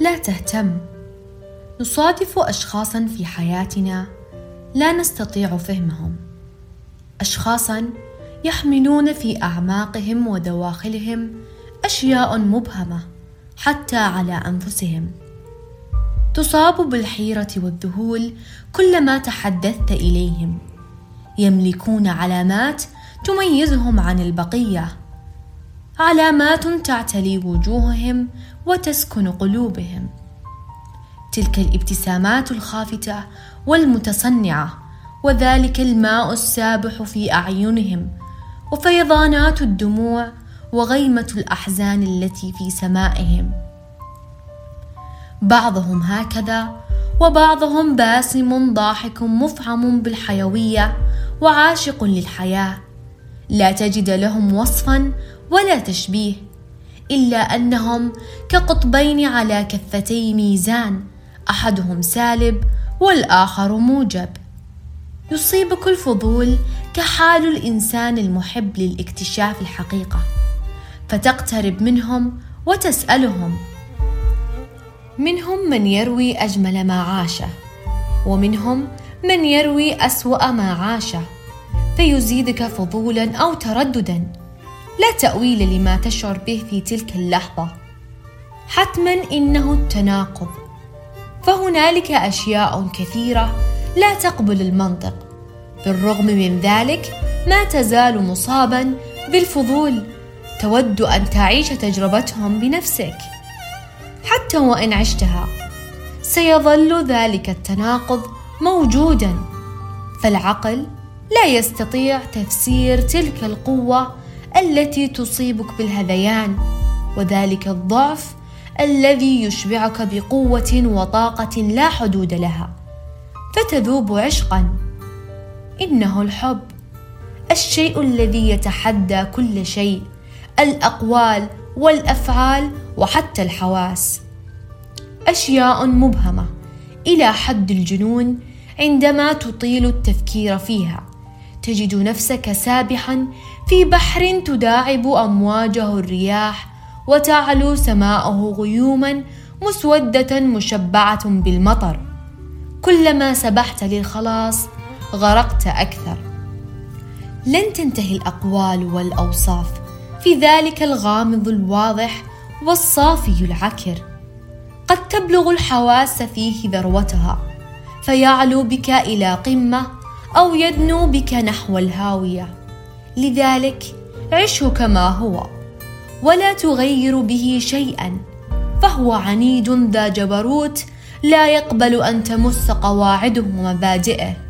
لا تهتم. نصادف اشخاصا في حياتنا لا نستطيع فهمهم. اشخاصا يحملون في أعماقهم ودواخلهم أشياء مبهمة حتى على أنفسهم. تصاب بالحيرة والذهول كلما تحدثت إليهم. يملكون علامات تميزهم عن البقية. علامات تعتلي وجوههم وتسكن قلوبهم. تلك الابتسامات الخافتة والمتصنعة وذلك الماء السابح في أعينهم وفيضانات الدموع وغيمة الأحزان التي في سمائهم. بعضهم هكذا وبعضهم باسم ضاحك مفعم بالحيوية وعاشق للحياة. لا تجد لهم وصفا ولا تشبيه إلا أنهم كقطبين على كفتي ميزان أحدهم سالب والآخر موجب. يصيبك الفضول كحال الإنسان المحب للاكتشاف الحقيقة فتقترب منهم وتسألهم. منهم من يروي أجمل ما عاشه ومنهم من يروي أسوأ ما عاشه فيزيدك فضولا أو ترددا. لا تأويل لما تشعر به في تلك اللحظة. حتما إنه التناقض. فهنالك أشياء كثيرة لا تقبل المنطق. بالرغم من ذلك ما تزال مصابا بالفضول تود أن تعيش تجربتهم بنفسك. حتى وإن عشتها سيظل ذلك التناقض موجودا. فالعقل لا يستطيع تفسير تلك القوة التي تصيبك بالهذيان وذلك الضعف الذي يشبعك بقوة وطاقة لا حدود لها. فتذوب عشقا. إنه الحب الشيء الذي يتحدى كل شيء الأقوال والأفعال وحتى الحواس. أشياء مبهمة إلى حد الجنون عندما تطيل التفكير فيها. تجد نفسك سابحا في بحر تداعب أمواجه الرياح وتعلو سماءه غيوما مسودة مشبعة بالمطر. كلما سبحت للخلاص غرقت أكثر. لن تنتهي الأقوال والأوصاف في ذلك الغامض الواضح والصافي العكر. قد تبلغ الحواس فيه ذروتها فيعلو بك إلى قمة أو يدنو بك نحو الهاوية. لذلك عشه كما هو ولا تغير به شيئا فهو عنيد ذا جبروت لا يقبل أن تمس قواعده ومبادئه.